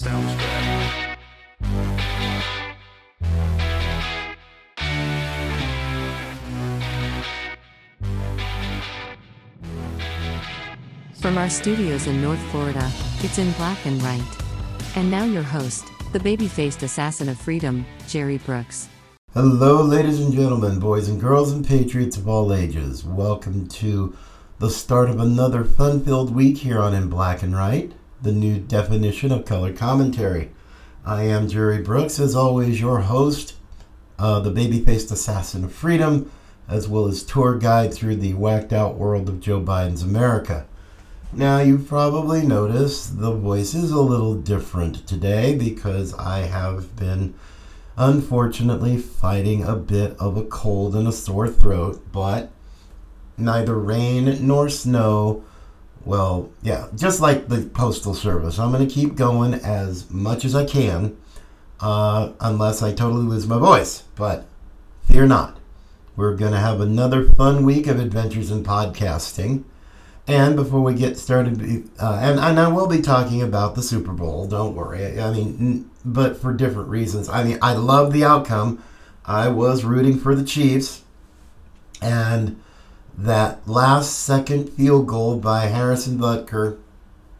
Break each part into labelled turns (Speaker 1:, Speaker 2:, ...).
Speaker 1: Sounds good.
Speaker 2: From our studios in North Florida, it's in black and right. And now your host, the baby faced assassin of freedom, Jerry Brooks.
Speaker 3: Hello, ladies and gentlemen, boys and girls, and patriots of all ages. Welcome to the start of another fun filled week here on In Black and Right, the new definition of color commentary. I am Jerry Brooks, as always, your host, uh, the baby faced assassin of freedom, as well as tour guide through the whacked out world of Joe Biden's America. Now, you've probably noticed the voice is a little different today because I have been unfortunately fighting a bit of a cold and a sore throat, but neither rain nor snow. Well, yeah, just like the Postal Service, I'm going to keep going as much as I can uh, unless I totally lose my voice. But fear not. We're going to have another fun week of adventures in podcasting. And before we get started, uh, and, and I will be talking about the Super Bowl, don't worry. I mean, n- but for different reasons. I mean, I love the outcome. I was rooting for the Chiefs. And that last second field goal by Harrison Butker,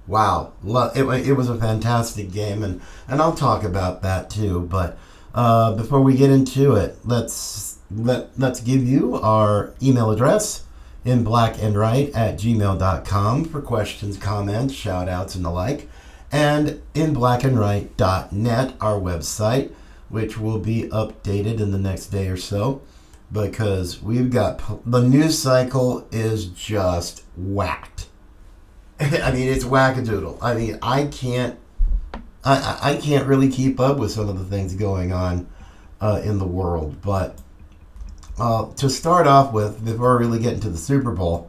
Speaker 3: wow. It, it was a fantastic game. And, and I'll talk about that too. But uh, before we get into it, let's, let, let's give you our email address in black and right at gmail.com for questions, comments, shout outs, and the like. And in blackandright.net, our website, which will be updated in the next day or so because we've got the news cycle is just whacked. I mean, it's wackadoodle. I mean, I can't. I, I I can't really keep up with some of the things going on uh, in the world, but uh, to start off with, before we really get into the Super Bowl,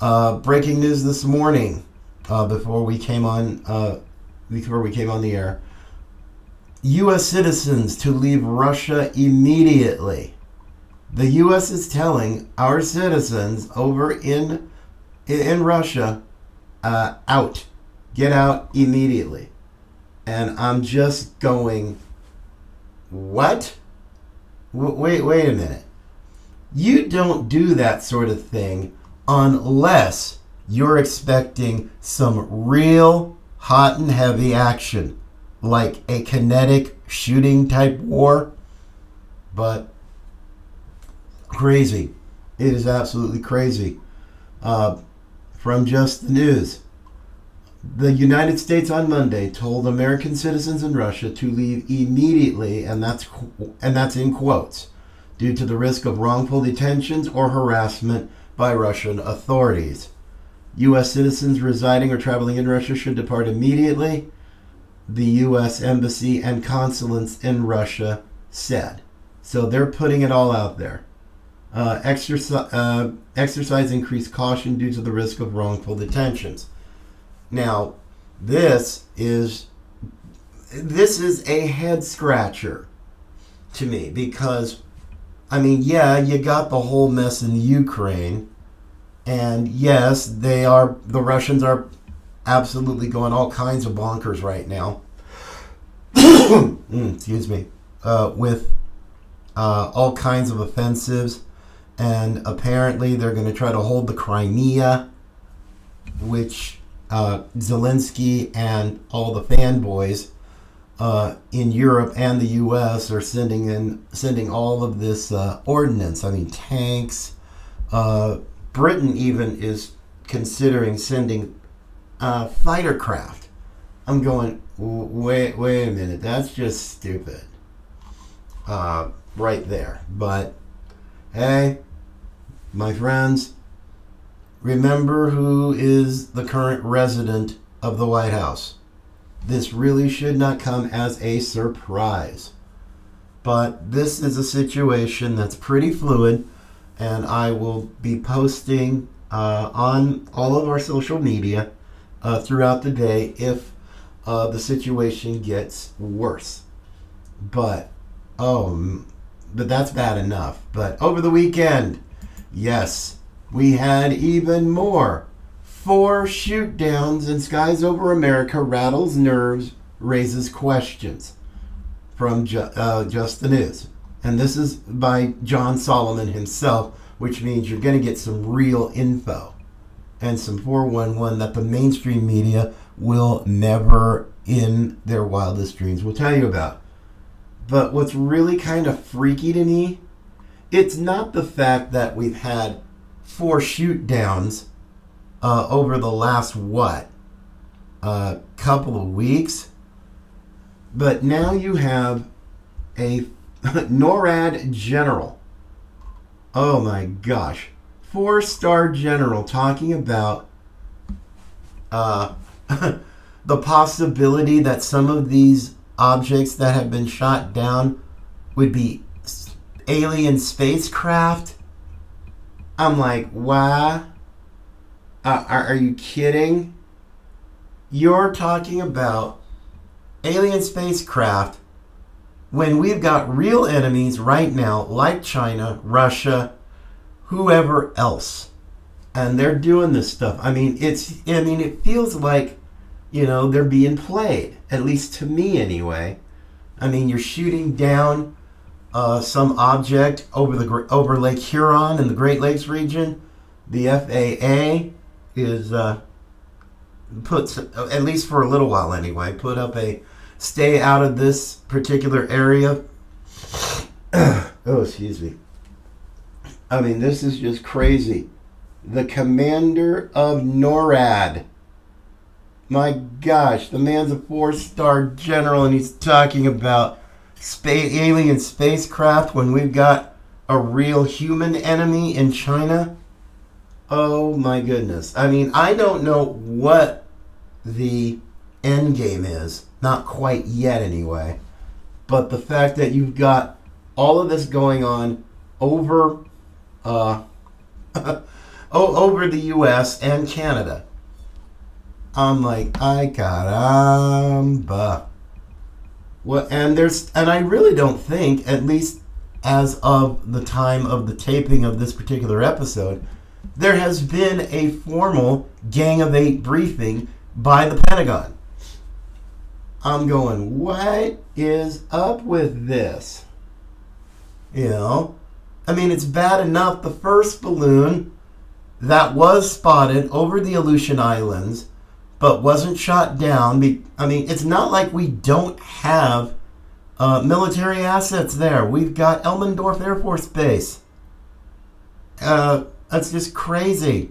Speaker 3: uh, breaking news this morning, uh, before we came on, uh, before we came on the air, U.S. citizens to leave Russia immediately. The U.S. is telling our citizens over in in Russia, uh, out, get out immediately, and I'm just going, what? W- wait, wait a minute. You don't do that sort of thing unless you're expecting some real hot and heavy action, like a kinetic shooting type war. But crazy. It is absolutely crazy. Uh, from just the news. The United States on Monday told American citizens in Russia to leave immediately, and that's and that's in quotes due to the risk of wrongful detentions or harassment by Russian authorities. U.S. citizens residing or traveling in Russia should depart immediately, the U.S. Embassy and consulates in Russia said. So they're putting it all out there. Uh, exercise, uh, exercise increased caution due to the risk of wrongful detentions. Now, this is this is a head scratcher to me because I mean, yeah, you got the whole mess in Ukraine. And yes, they are the Russians are absolutely going all kinds of bonkers right now. Mm, excuse me. Uh, with uh, all kinds of offensives. And apparently they're going to try to hold the Crimea, which uh, Zelensky and all the fanboys uh, in Europe and the U.S. are sending in sending all of this uh, ordnance. I mean, tanks. Uh, Britain even is considering sending uh, fighter craft. I'm going. Wait, wait a minute. That's just stupid. Uh, right there. But hey, my friends, remember who is the current resident of the White House this really should not come as a surprise. But this is a situation that's pretty fluid, and I will be posting uh, on all of our social media uh, throughout the day if uh, the situation gets worse. But, oh, but that's bad enough. But over the weekend, yes, we had even more four shoot downs in skies over America rattles nerves raises questions from Ju- uh, Just the News. And this is by John Solomon himself, which means you're going to get some real info and some 411 that the mainstream media will never, in their wildest dreams, will tell you about. But what's really kind of freaky to me, it's not the fact that we've had four shoot downs uh, over the last, what, a couple of weeks? But now you have a NORAD general. Oh my gosh. Four star general talking about uh, the possibility that some of these objects that have been shot down would be alien spacecraft. I'm like, why? Uh, are, are you kidding? You're talking about alien spacecraft when we've got real enemies right now, like China, Russia, whoever else, and they're doing this stuff. I mean, it's. I mean, it feels like, you know, they're being played. At least to me, anyway. I mean, you're shooting down uh, some object over the over Lake Huron in the Great Lakes region. The FAA is uh, puts at least for a little while anyway. Put up a stay out of this particular area. oh, excuse me. I mean, this is just crazy. The commander of NORAD. My gosh, the man's a four star general and he's talking about space, alien spacecraft when we've got a real human enemy in China. Oh my goodness. I mean, I don't know what the end game is. Not quite yet, anyway. But the fact that you've got all of this going on over, uh, over the U.S. and Canada, I'm like, I caramba. Well, and there's, and I really don't think, at least as of the time of the taping of this particular episode, there has been a formal Gang of Eight briefing by the Pentagon. I'm going, what is up with this? You know? I mean, it's bad enough the first balloon that was spotted over the Aleutian Islands but wasn't shot down. I mean, it's not like we don't have uh, military assets there. We've got Elmendorf Air Force Base. Uh, that's just crazy.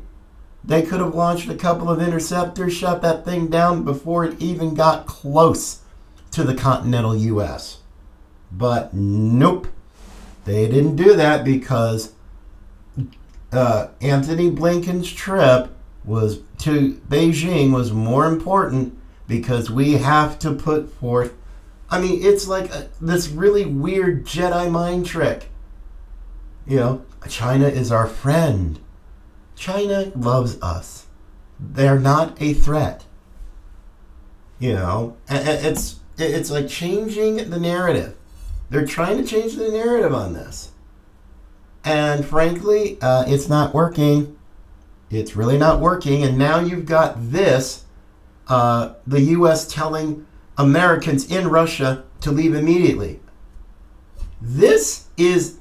Speaker 3: They could have launched a couple of interceptors, shot that thing down before it even got close to the continental U.S. But nope, they didn't do that because uh, Antony Blinken's trip was to Beijing was more important because we have to put forth. I mean, it's like a, this really weird Jedi mind trick. You know, China is our friend. China loves us. They're not a threat. You know, it's it's like changing the narrative. They're trying to change the narrative on this, and frankly, uh, it's not working. It's really not working. And now you've got this: uh, the U.S. telling Americans in Russia to leave immediately. This is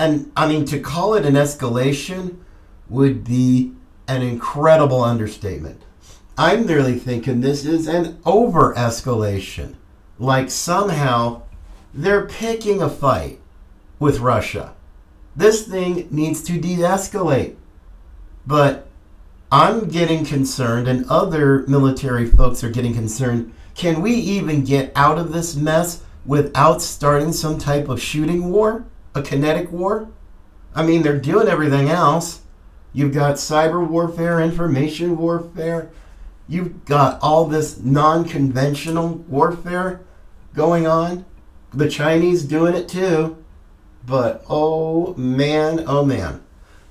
Speaker 3: and I mean, to call it an escalation would be an incredible understatement. I'm really thinking this is an over escalation. Like somehow they're picking a fight with Russia. This thing needs to de escalate. But I'm getting concerned, and other military folks are getting concerned. Can we even get out of this mess without starting some type of shooting war? A kinetic war? I mean, they're doing everything else. You've got cyber warfare, information warfare. You've got all this non conventional warfare going on. The Chinese doing it too. But oh man, oh man.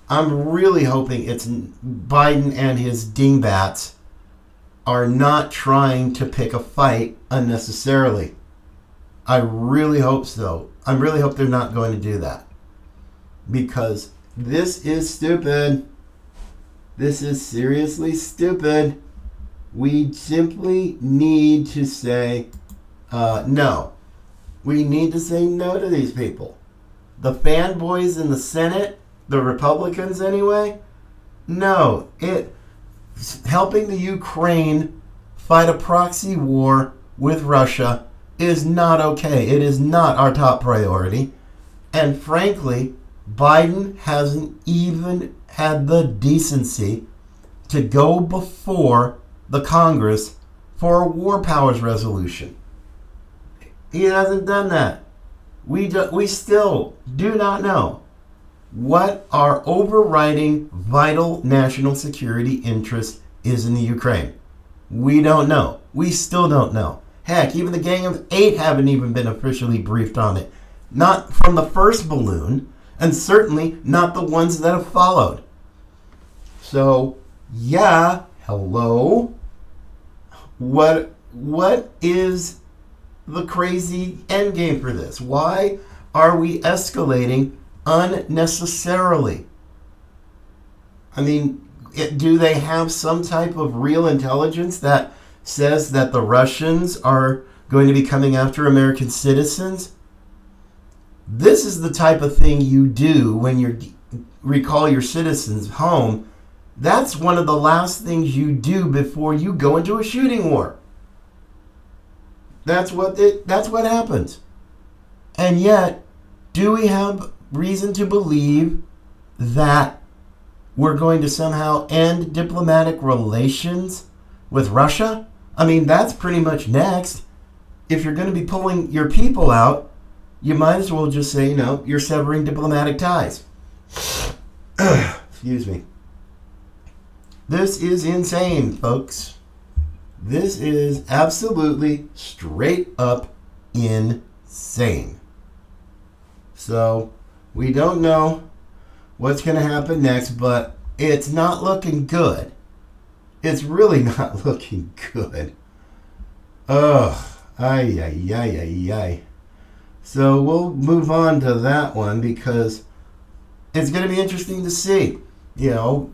Speaker 3: I'm really hoping it's Biden and his dingbats are not trying to pick a fight unnecessarily. I really hope so. I really hope they're not going to do that. Because this is stupid. This is seriously stupid. We simply need to say uh, no. We need to say no to these people. The fanboys in the Senate, the Republicans anyway, no. It helping the Ukraine fight a proxy war with Russia is not okay. It is not our top priority. And frankly, Biden hasn't even had the decency to go before the Congress for a war powers resolution. He hasn't done that. We, do, we still do not know what our overriding vital national security interest is in the Ukraine. We don't know. We still don't know. Heck, even the Gang of Eight haven't even been officially briefed on it. Not from the first balloon, and certainly not the ones that have followed. So, yeah, hello. What what is the crazy end game for this? Why are we escalating unnecessarily? I mean, it, do they have some type of real intelligence that says that the Russians are going to be coming after American citizens? This is the type of thing you do when you recall your citizens home. That's one of the last things you do before you go into a shooting war. That's what it, that's what happens. And yet, do we have reason to believe that we're going to somehow end diplomatic relations with Russia? I mean, that's pretty much next. If you're going to be pulling your people out, you might as well just say, you know, you're severing diplomatic ties. Excuse me. This is insane, folks. This is absolutely straight up insane. So, we don't know what's going to happen next, but it's not looking good. It's really not looking good. Ugh. Ay, ay, ay, ay, ay. So we'll move on to that one because it's going to be interesting to see. You know,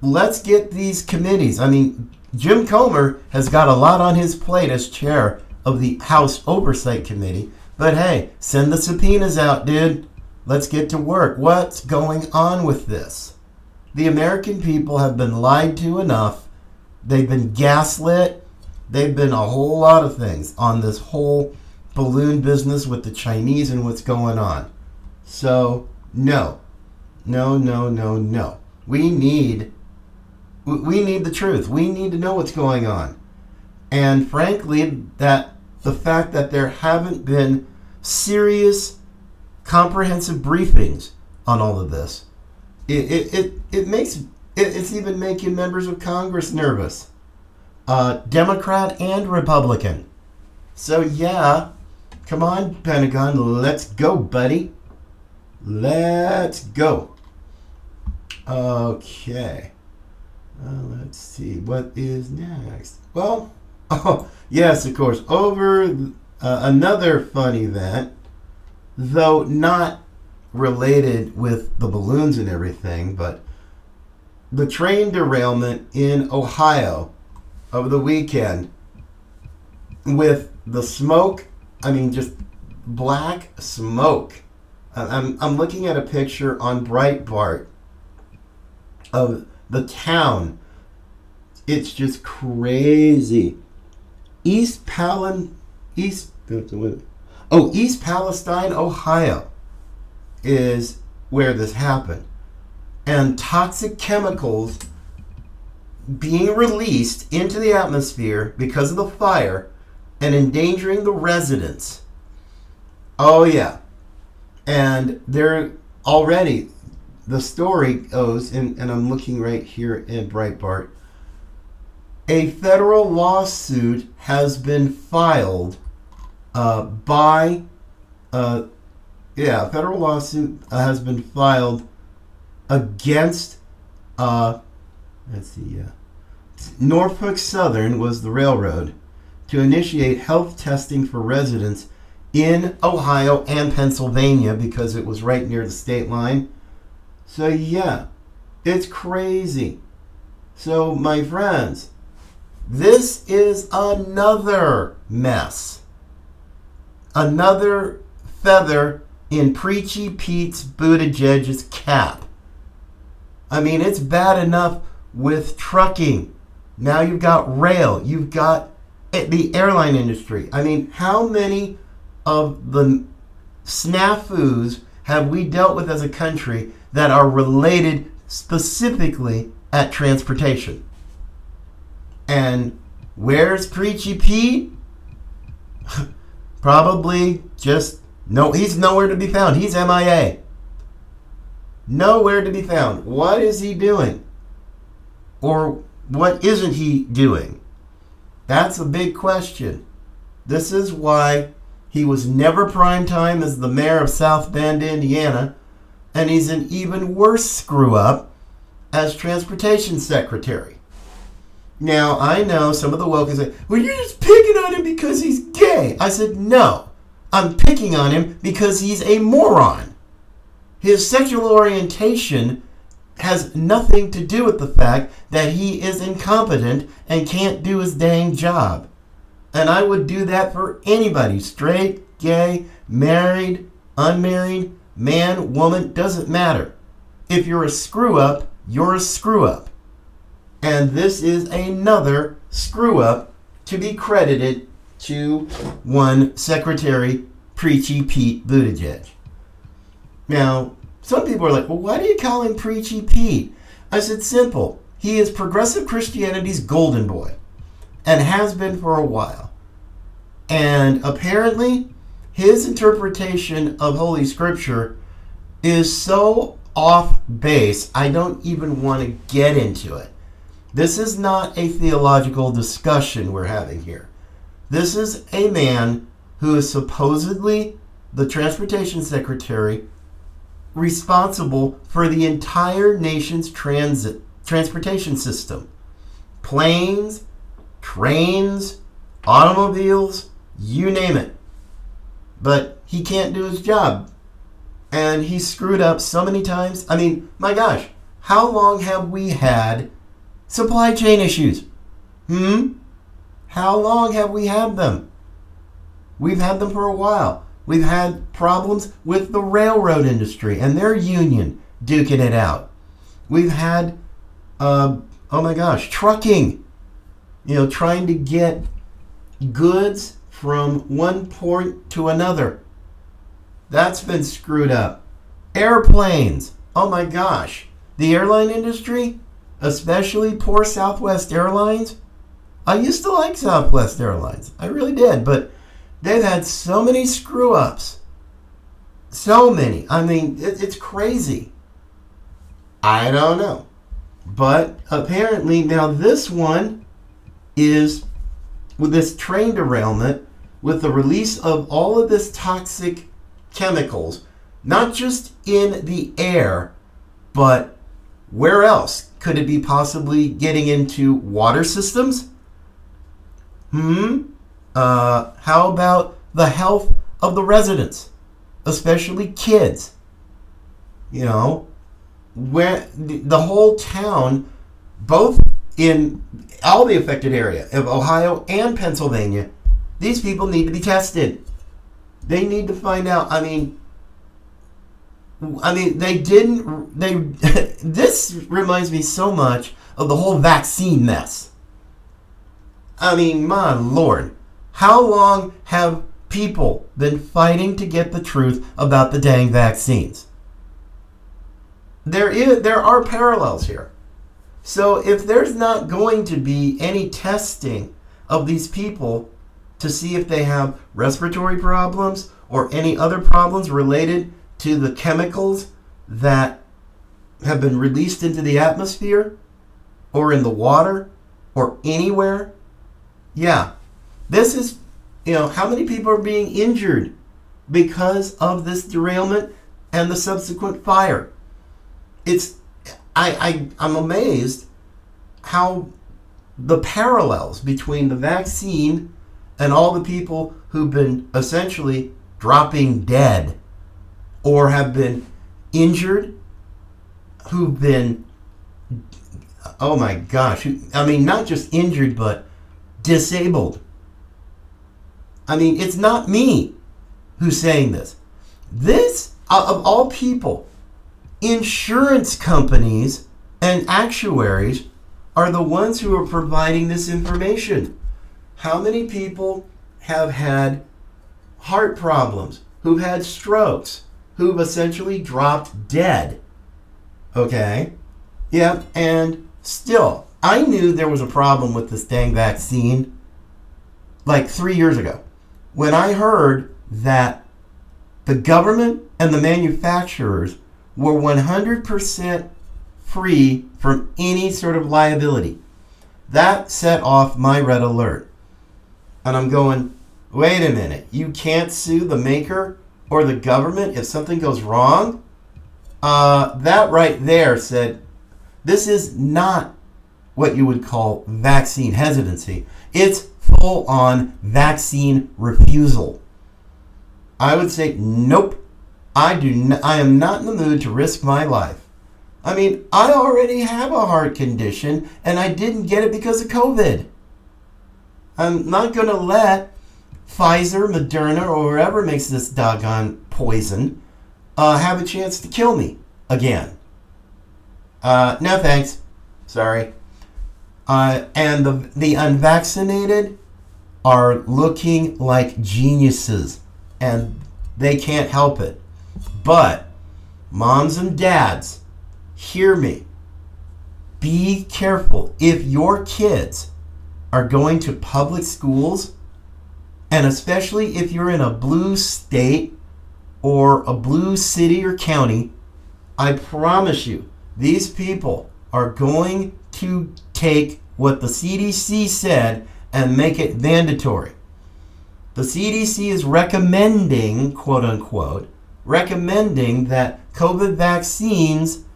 Speaker 3: let's get these committees. I mean, Jim Comer has got a lot on his plate as chair of the House Oversight Committee. But hey, send the subpoenas out, dude. Let's get to work. What's going on with this? The American people have been lied to enough. They've been gaslit. They've been a whole lot of things on this whole balloon business with the Chinese and what's going on. So, no. No, no, no, no. We need we need the truth. We need to know what's going on. And frankly, that the fact that there haven't been serious comprehensive briefings on all of this, it it, it, it makes it, it's even making members of Congress nervous. Uh, Democrat and Republican. So yeah, Come on, Pentagon, let's go, buddy. Let's go. Okay. Uh, let's see. What is next? Well, oh, yes, of course. Over uh, another fun event, though not related with the balloons and everything, but the train derailment in Ohio over the weekend with the smoke I mean, just black smoke. I'm, I'm looking at a picture on Breitbart of the town. It's just crazy. East Palin, East, oh, East Palestine, Ohio is where this happened. And toxic chemicals being released into the atmosphere because of the fire and endangering the residents. Oh, yeah. And they're already, the story goes, and, and I'm looking right here in Breitbart, a federal lawsuit has been filed uh, by, uh, yeah, a federal lawsuit has been filed against, uh, let's see, yeah. Norfolk Southern was the railroad to initiate health testing for residents in Ohio and Pennsylvania because it was right near the state line. So, yeah, it's crazy. So, my friends, This is another mess. Another feather in Preachy Pete's Buttigieg's cap. I mean, it's bad enough with trucking. Now you've got rail. You've got the airline industry. I mean, how many of the snafus have we dealt with as a country that are related specifically at transportation? And where's Preachy Pete? Probably just no, he's nowhere to be found. He's MIA. Nowhere to be found. What is he doing? Or what isn't he doing? That's a big question. This is why he was never prime time as the mayor of South Bend, Indiana, and he's an even worse screw up as transportation secretary. Now, I know some of the woke say, well, you're just picking on him because he's gay. I said, no, I'm picking on him because he's a moron. His sexual orientation has nothing to do with the fact that he is incompetent and can't do his dang job. And I would do that for anybody straight, gay, married, unmarried, man, woman, doesn't matter. If you're a screw up, you're a screw up. And this is another screw up to be credited to one Secretary Preachy Pete Buttigieg. Now, some people are like, well, why do you call him Preachy Pete? I said, simple. He is progressive Christianity's golden boy and has been for a while. And apparently, his interpretation of Holy Scripture is so off base, I don't even want to get into it. This is not a theological discussion we're having here. This is a man who is supposedly the transportation secretary responsible for the entire nation's transit transportation system. Planes, trains, automobiles, you name it. But he can't do his job. And he screwed up so many times. I mean, my gosh, how long have we had supply chain issues? Hmm? How long have we had them? We've had them for a while. We've had problems with the railroad industry and their union duking it out. We've had, uh, oh my gosh, trucking. You know, trying to get goods from one port to another. That's been screwed up. Airplanes. Oh my gosh. The airline industry, especially poor Southwest Airlines. I used to like Southwest Airlines. I really did, but They've had so many screw ups. So many. I mean, it, it's crazy. I don't know. But apparently, now this one is with this train derailment, with the release of all of this toxic chemicals, not just in the air, but where else could it be possibly getting into water systems? Hmm? Uh, how about the health of the residents, especially kids? You know, where the whole town, both in all the affected area of Ohio and Pennsylvania, these people need to be tested. They need to find out. I mean, I mean, they didn't. They. this reminds me so much of the whole vaccine mess. I mean, my lord, how long have people been fighting to get the truth about the dang vaccines? There is there are parallels here. So if there's not going to be any testing of these people to see if they have respiratory problems or any other problems related to the chemicals that have been released into the atmosphere or in the water or anywhere, yeah, this is, you know, how many people are being injured because of this derailment and the subsequent fire? It's, I, I, I'm amazed how the parallels between the vaccine and all the people who've been essentially dropping dead or have been injured, who've been, oh my gosh, I mean, not just injured, but disabled. I mean, it's not me who's saying this. This, of all people, insurance companies and actuaries are the ones who are providing this information. How many people have had heart problems, who've had strokes, who've essentially dropped dead? Okay? Yeah, and still, I knew there was a problem with this dang vaccine like three years ago when I heard that the government and the manufacturers were 100% free from any sort of liability. That set off my red alert. And I'm going, wait a minute, you can't sue the maker or the government if something goes wrong? Uh, that right there said, this is not what you would call vaccine hesitancy. It's full on vaccine refusal. I would say, nope. I do. N- I am not in the mood to risk my life. I mean, I already have a heart condition, and I didn't get it because of COVID. I'm not going to let Pfizer, Moderna, or whoever makes this doggone poison uh, have a chance to kill me again. Uh, no thanks. Sorry. Uh, and the, the unvaccinated are looking like geniuses, and they can't help it. But, moms and dads, hear me. Be careful. If your kids are going to public schools, and especially if you're in a blue state or a blue city or county, I promise you, these people are going to take what the CDC said and make it mandatory. The CDC is recommending, quote unquote, recommending that COVID vaccines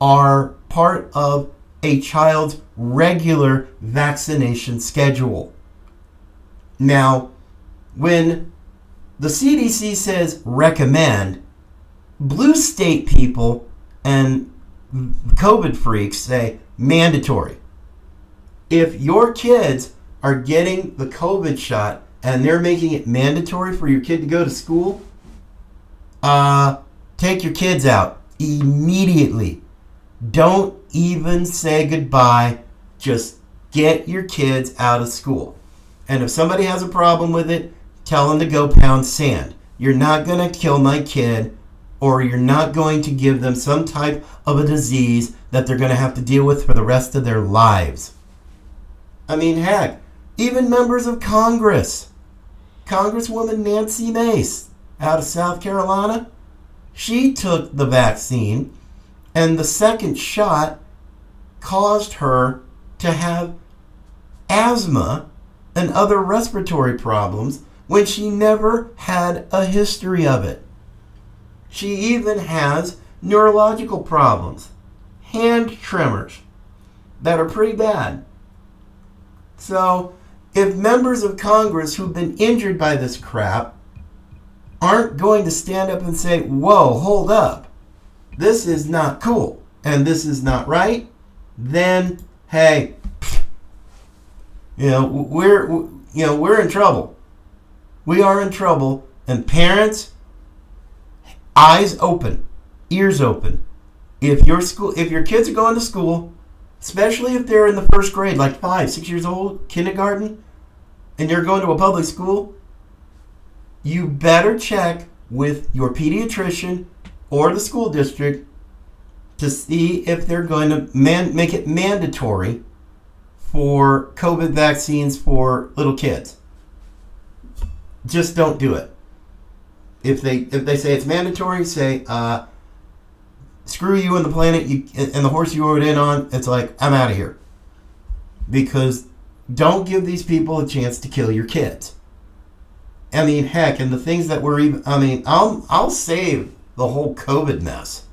Speaker 3: are part of a child's regular vaccination schedule. Now, when the CDC says recommend, blue state people and COVID freaks say mandatory. If your kids are getting the COVID shot and they're making it mandatory for your kid to go to school, uh, take your kids out immediately. Don't even say goodbye. Just get your kids out of school. And if somebody has a problem with it, tell them to go pound sand. You're not going to kill my kid, or you're not going to give them some type of a disease that they're going to have to deal with for the rest of their lives. I mean, heck, even members of Congress. Congresswoman Nancy Mace out of South Carolina, she took the vaccine, and the second shot caused her to have asthma and other respiratory problems when she never had a history of it. She even has neurological problems, hand tremors that are pretty bad. So, if members of Congress who've been injured by this crap aren't going to stand up and say, whoa, hold up, this is not cool and this is not right, then hey, you know, we're you know, we're in trouble. We are in trouble and parents eyes open, ears open. If your school if your kids are going to school, especially if they're in the first grade, like 5, 6 years old, kindergarten, and you're going to a public school, you better check with your pediatrician or the school district to see if they're going to man- make it mandatory for COVID vaccines for little kids. Just don't do it. If they if they say it's mandatory, say uh, screw you and the planet you and the horse you rode in on. It's like I'm out of here because don't give these people a chance to kill your kids. I mean, heck, and the things that we're even. I mean, I'll I'll save the whole COVID mess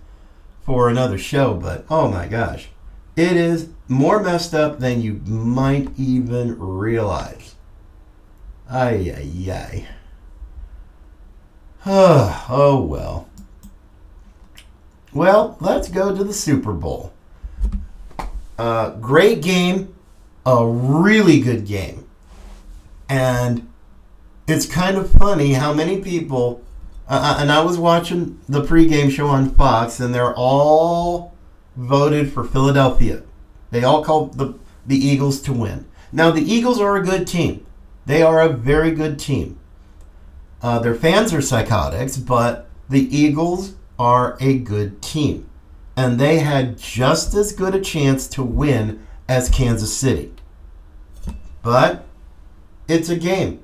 Speaker 3: for another show, but oh my gosh, it is more messed up than you might even realize. Ay ay ay. oh well. Well, let's go to the Super Bowl. Uh, great game, a really good game. And it's kind of funny how many people. Uh, and I was watching the pregame show on Fox, and they're all voted for Philadelphia. They all called the the Eagles to win. Now the Eagles are a good team. They are a very good team. Uh, their fans are psychotics, but the Eagles are a good team. And they had just as good a chance to win as Kansas City. But it's a game.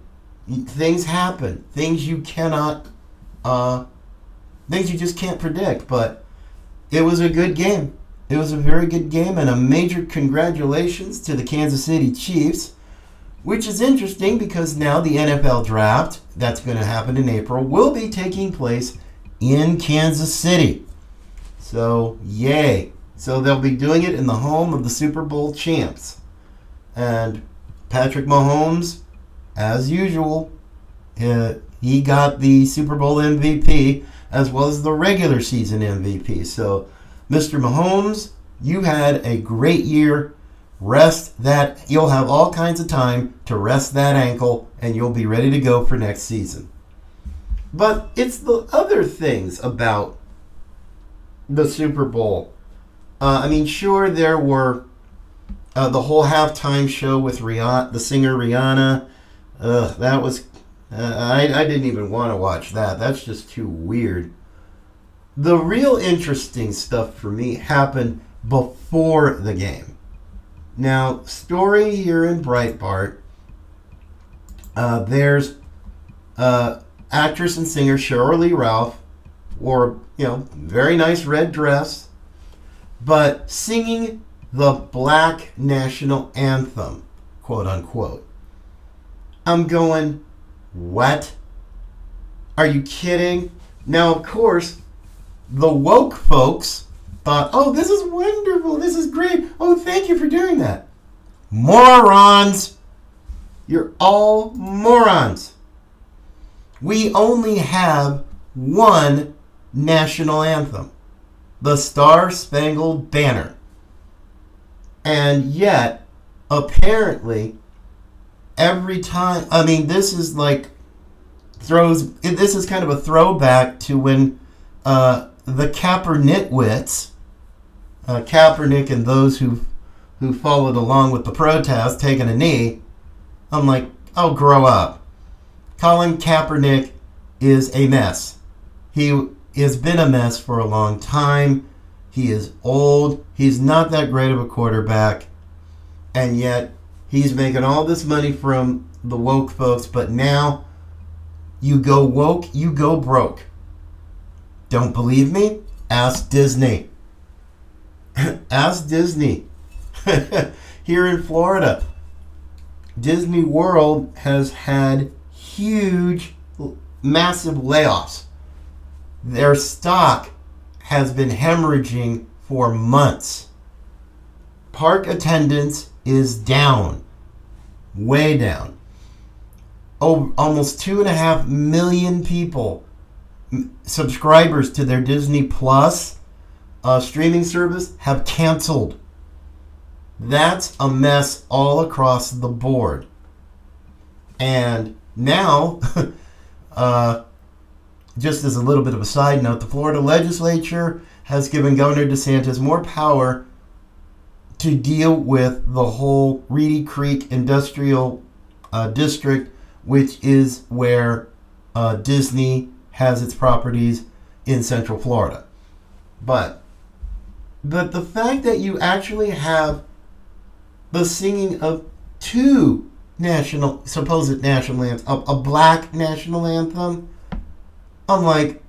Speaker 3: Things happen. Things you cannot, uh, things you just can't predict. But it was a good game. It was a very good game, and a major congratulations to the Kansas City Chiefs, which is interesting because now the NFL draft that's going to happen in April will be taking place in Kansas City. So, yay. So they'll be doing it in the home of the Super Bowl champs. And Patrick Mahomes, as usual, uh, he got the Super Bowl MVP as well as the regular season MVP. So, Mr. Mahomes, you had a great year. Rest that. You'll have all kinds of time to rest that ankle, and you'll be ready to go for next season. But it's the other things about the Super Bowl. Uh, I mean, sure, there were uh, the whole halftime show with Rihanna, the singer Rihanna. Uh, that was. Uh, I, I didn't even want to watch that. That's just too weird. The real interesting stuff for me happened before the game. Now, story here in Breitbart. Uh, there's uh, actress and singer Sheryl Lee Ralph wore, you know, very nice red dress, but singing the black national anthem, quote unquote. I'm going, what? Are you kidding? Now, of course, the woke folks thought, oh, this is wonderful. This is great. Oh, thank you for doing that. Morons! You're all morons. We only have one national anthem the Star Spangled Banner. And yet, apparently, every time, I mean, this is like throws, this is kind of a throwback to when uh, the Kaepernickwits, uh, Kaepernick and those who who followed along with the protest taking a knee, I'm like, oh, grow up. Colin Kaepernick is a mess. He has been a mess for a long time. He is old. He's not that great of a quarterback. And yet, he's making all this money from the woke folks. But now, you go woke, you go broke. Don't believe me? Ask Disney. Ask Disney. Here in Florida, Disney World has had huge, massive layoffs. Their stock has been hemorrhaging for months. Park attendance is down, way down. Oh, almost two and a half million people, subscribers to their Disney Plus uh, streaming service, have canceled. That's a mess all across the board. And now, uh, just as a little bit of a side note, the Florida legislature has given Governor DeSantis more power to deal with the whole Reedy Creek Industrial uh, District, which is where uh, Disney has its properties in Central Florida. But, but the fact that you actually have the singing of two national supposed national anthem, a, a black national anthem. I'm like,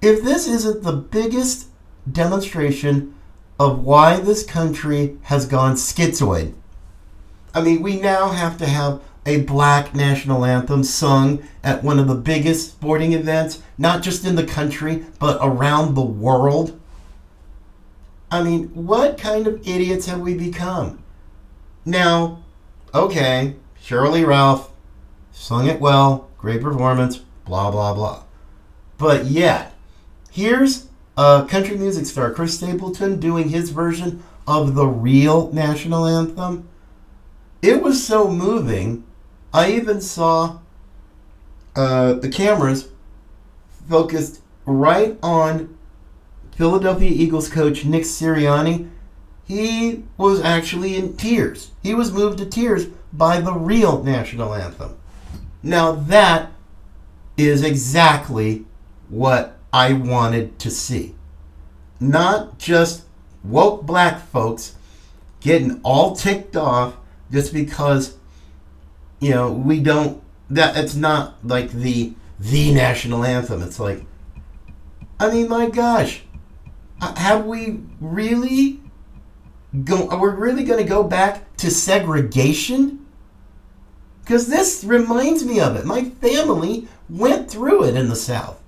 Speaker 3: if this isn't the biggest demonstration of why this country has gone schizoid. I mean, we now have to have a black national anthem sung at one of the biggest sporting events, not just in the country, but around the world. I mean, what kind of idiots have we become? Now, okay, Shirley Ralph sung it well, great performance, blah, blah, blah. But yet, here's a country music star, Chris Stapleton, doing his version of the real national anthem. It was so moving I even saw uh, the cameras focused right on Philadelphia Eagles coach Nick Sirianni. He was actually in tears. He was moved to tears by the real national anthem. Now, that is exactly what I wanted to see. Not just woke black folks getting all ticked off just because, you know, we don't, that it's not like the, the national anthem. It's like, I mean, my gosh, have we really go, we're we really going to go back to segregation? Because this reminds me of it. My family went through it in the South.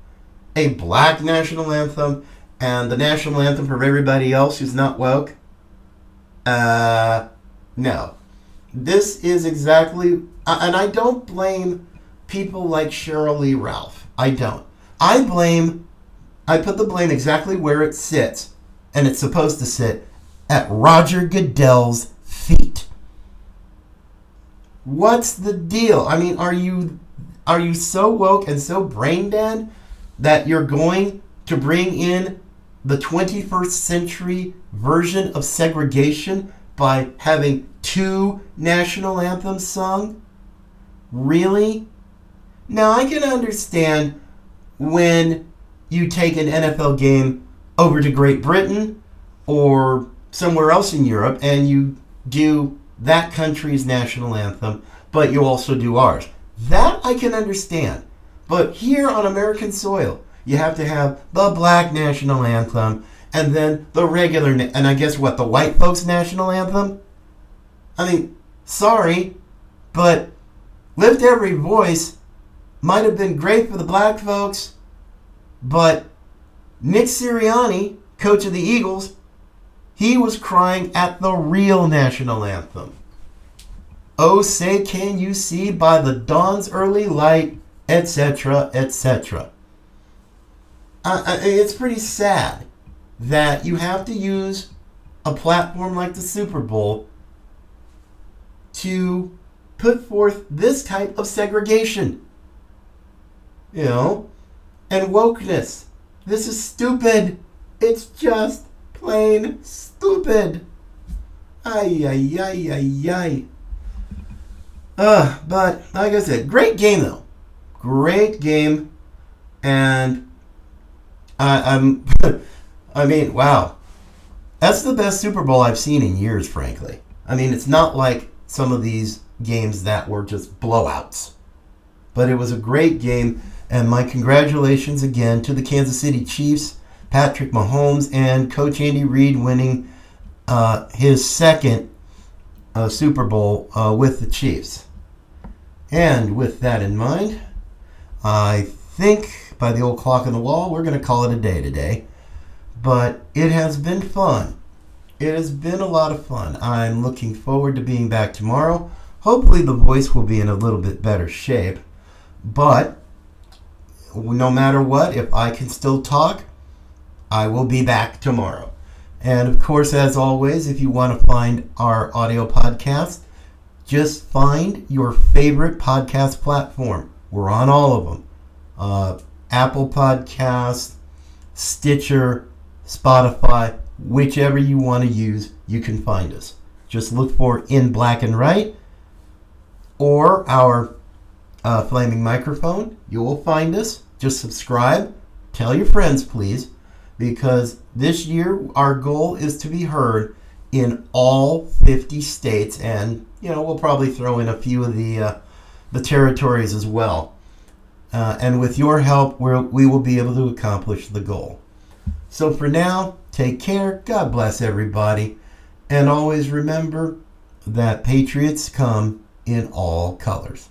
Speaker 3: A black national anthem and the national anthem for everybody else who's not woke. Uh, no. This is exactly, and I don't blame people like Sheryl Lee Ralph. I don't. I blame, I put the blame exactly where it sits, and it's supposed to sit at Roger Goodell's feet. What's the deal? I mean, are you are you so woke and so brain dead that you're going to bring in the 21st century version of segregation by having two national anthems sung? Really? Now, I can understand when you take an NFL game over to Great Britain or somewhere else in Europe and you do that country's national anthem, but you also do ours. That I can understand. But here on American soil, you have to have the black national anthem and then the regular, na- and I guess what, the white folks' national anthem? I mean, sorry, but Lift Every Voice might have been great for the black folks, but Nick Sirianni, coach of the Eagles, he was crying at the real national anthem. Oh, say, can you see by the dawn's early light, etc., etc. Uh, it's pretty sad that you have to use a platform like the Super Bowl to put forth this type of segregation. You know? And wokeness. This is stupid. It's just plain stupid. Ay, ay, ay, ay, ay. Uh, but like I said, great game though. Great game. And I, I'm, I mean, wow. That's the best Super Bowl I've seen in years, frankly. I mean, it's not like some of these games that were just blowouts. But it was a great game, and my congratulations again to the Kansas City Chiefs, Patrick Mahomes, and Coach Andy Reid winning uh, his second uh, Super Bowl uh, with the Chiefs. And with that in mind, I think by the old clock on the wall, we're going to call it a day today. But it has been fun. It has been a lot of fun. I'm looking forward to being back tomorrow. Hopefully, the voice will be in a little bit better shape. But no matter what, if I can still talk, I will be back tomorrow. And of course, as always, if you want to find our audio podcast, just find your favorite podcast platform. We're on all of them uh, Apple Podcasts, Stitcher, Spotify, whichever you want to use, you can find us. Just look for In Black and Right or our uh, Flaming Microphone. You will find us. Just subscribe. Tell your friends, please, because this year our goal is to be heard in all 50 states, and you know we'll probably throw in a few of the uh, the territories as well. Uh, and with your help, we're, we will be able to accomplish the goal. So for now, take care. God bless everybody. And always remember that Patriots come in all colors.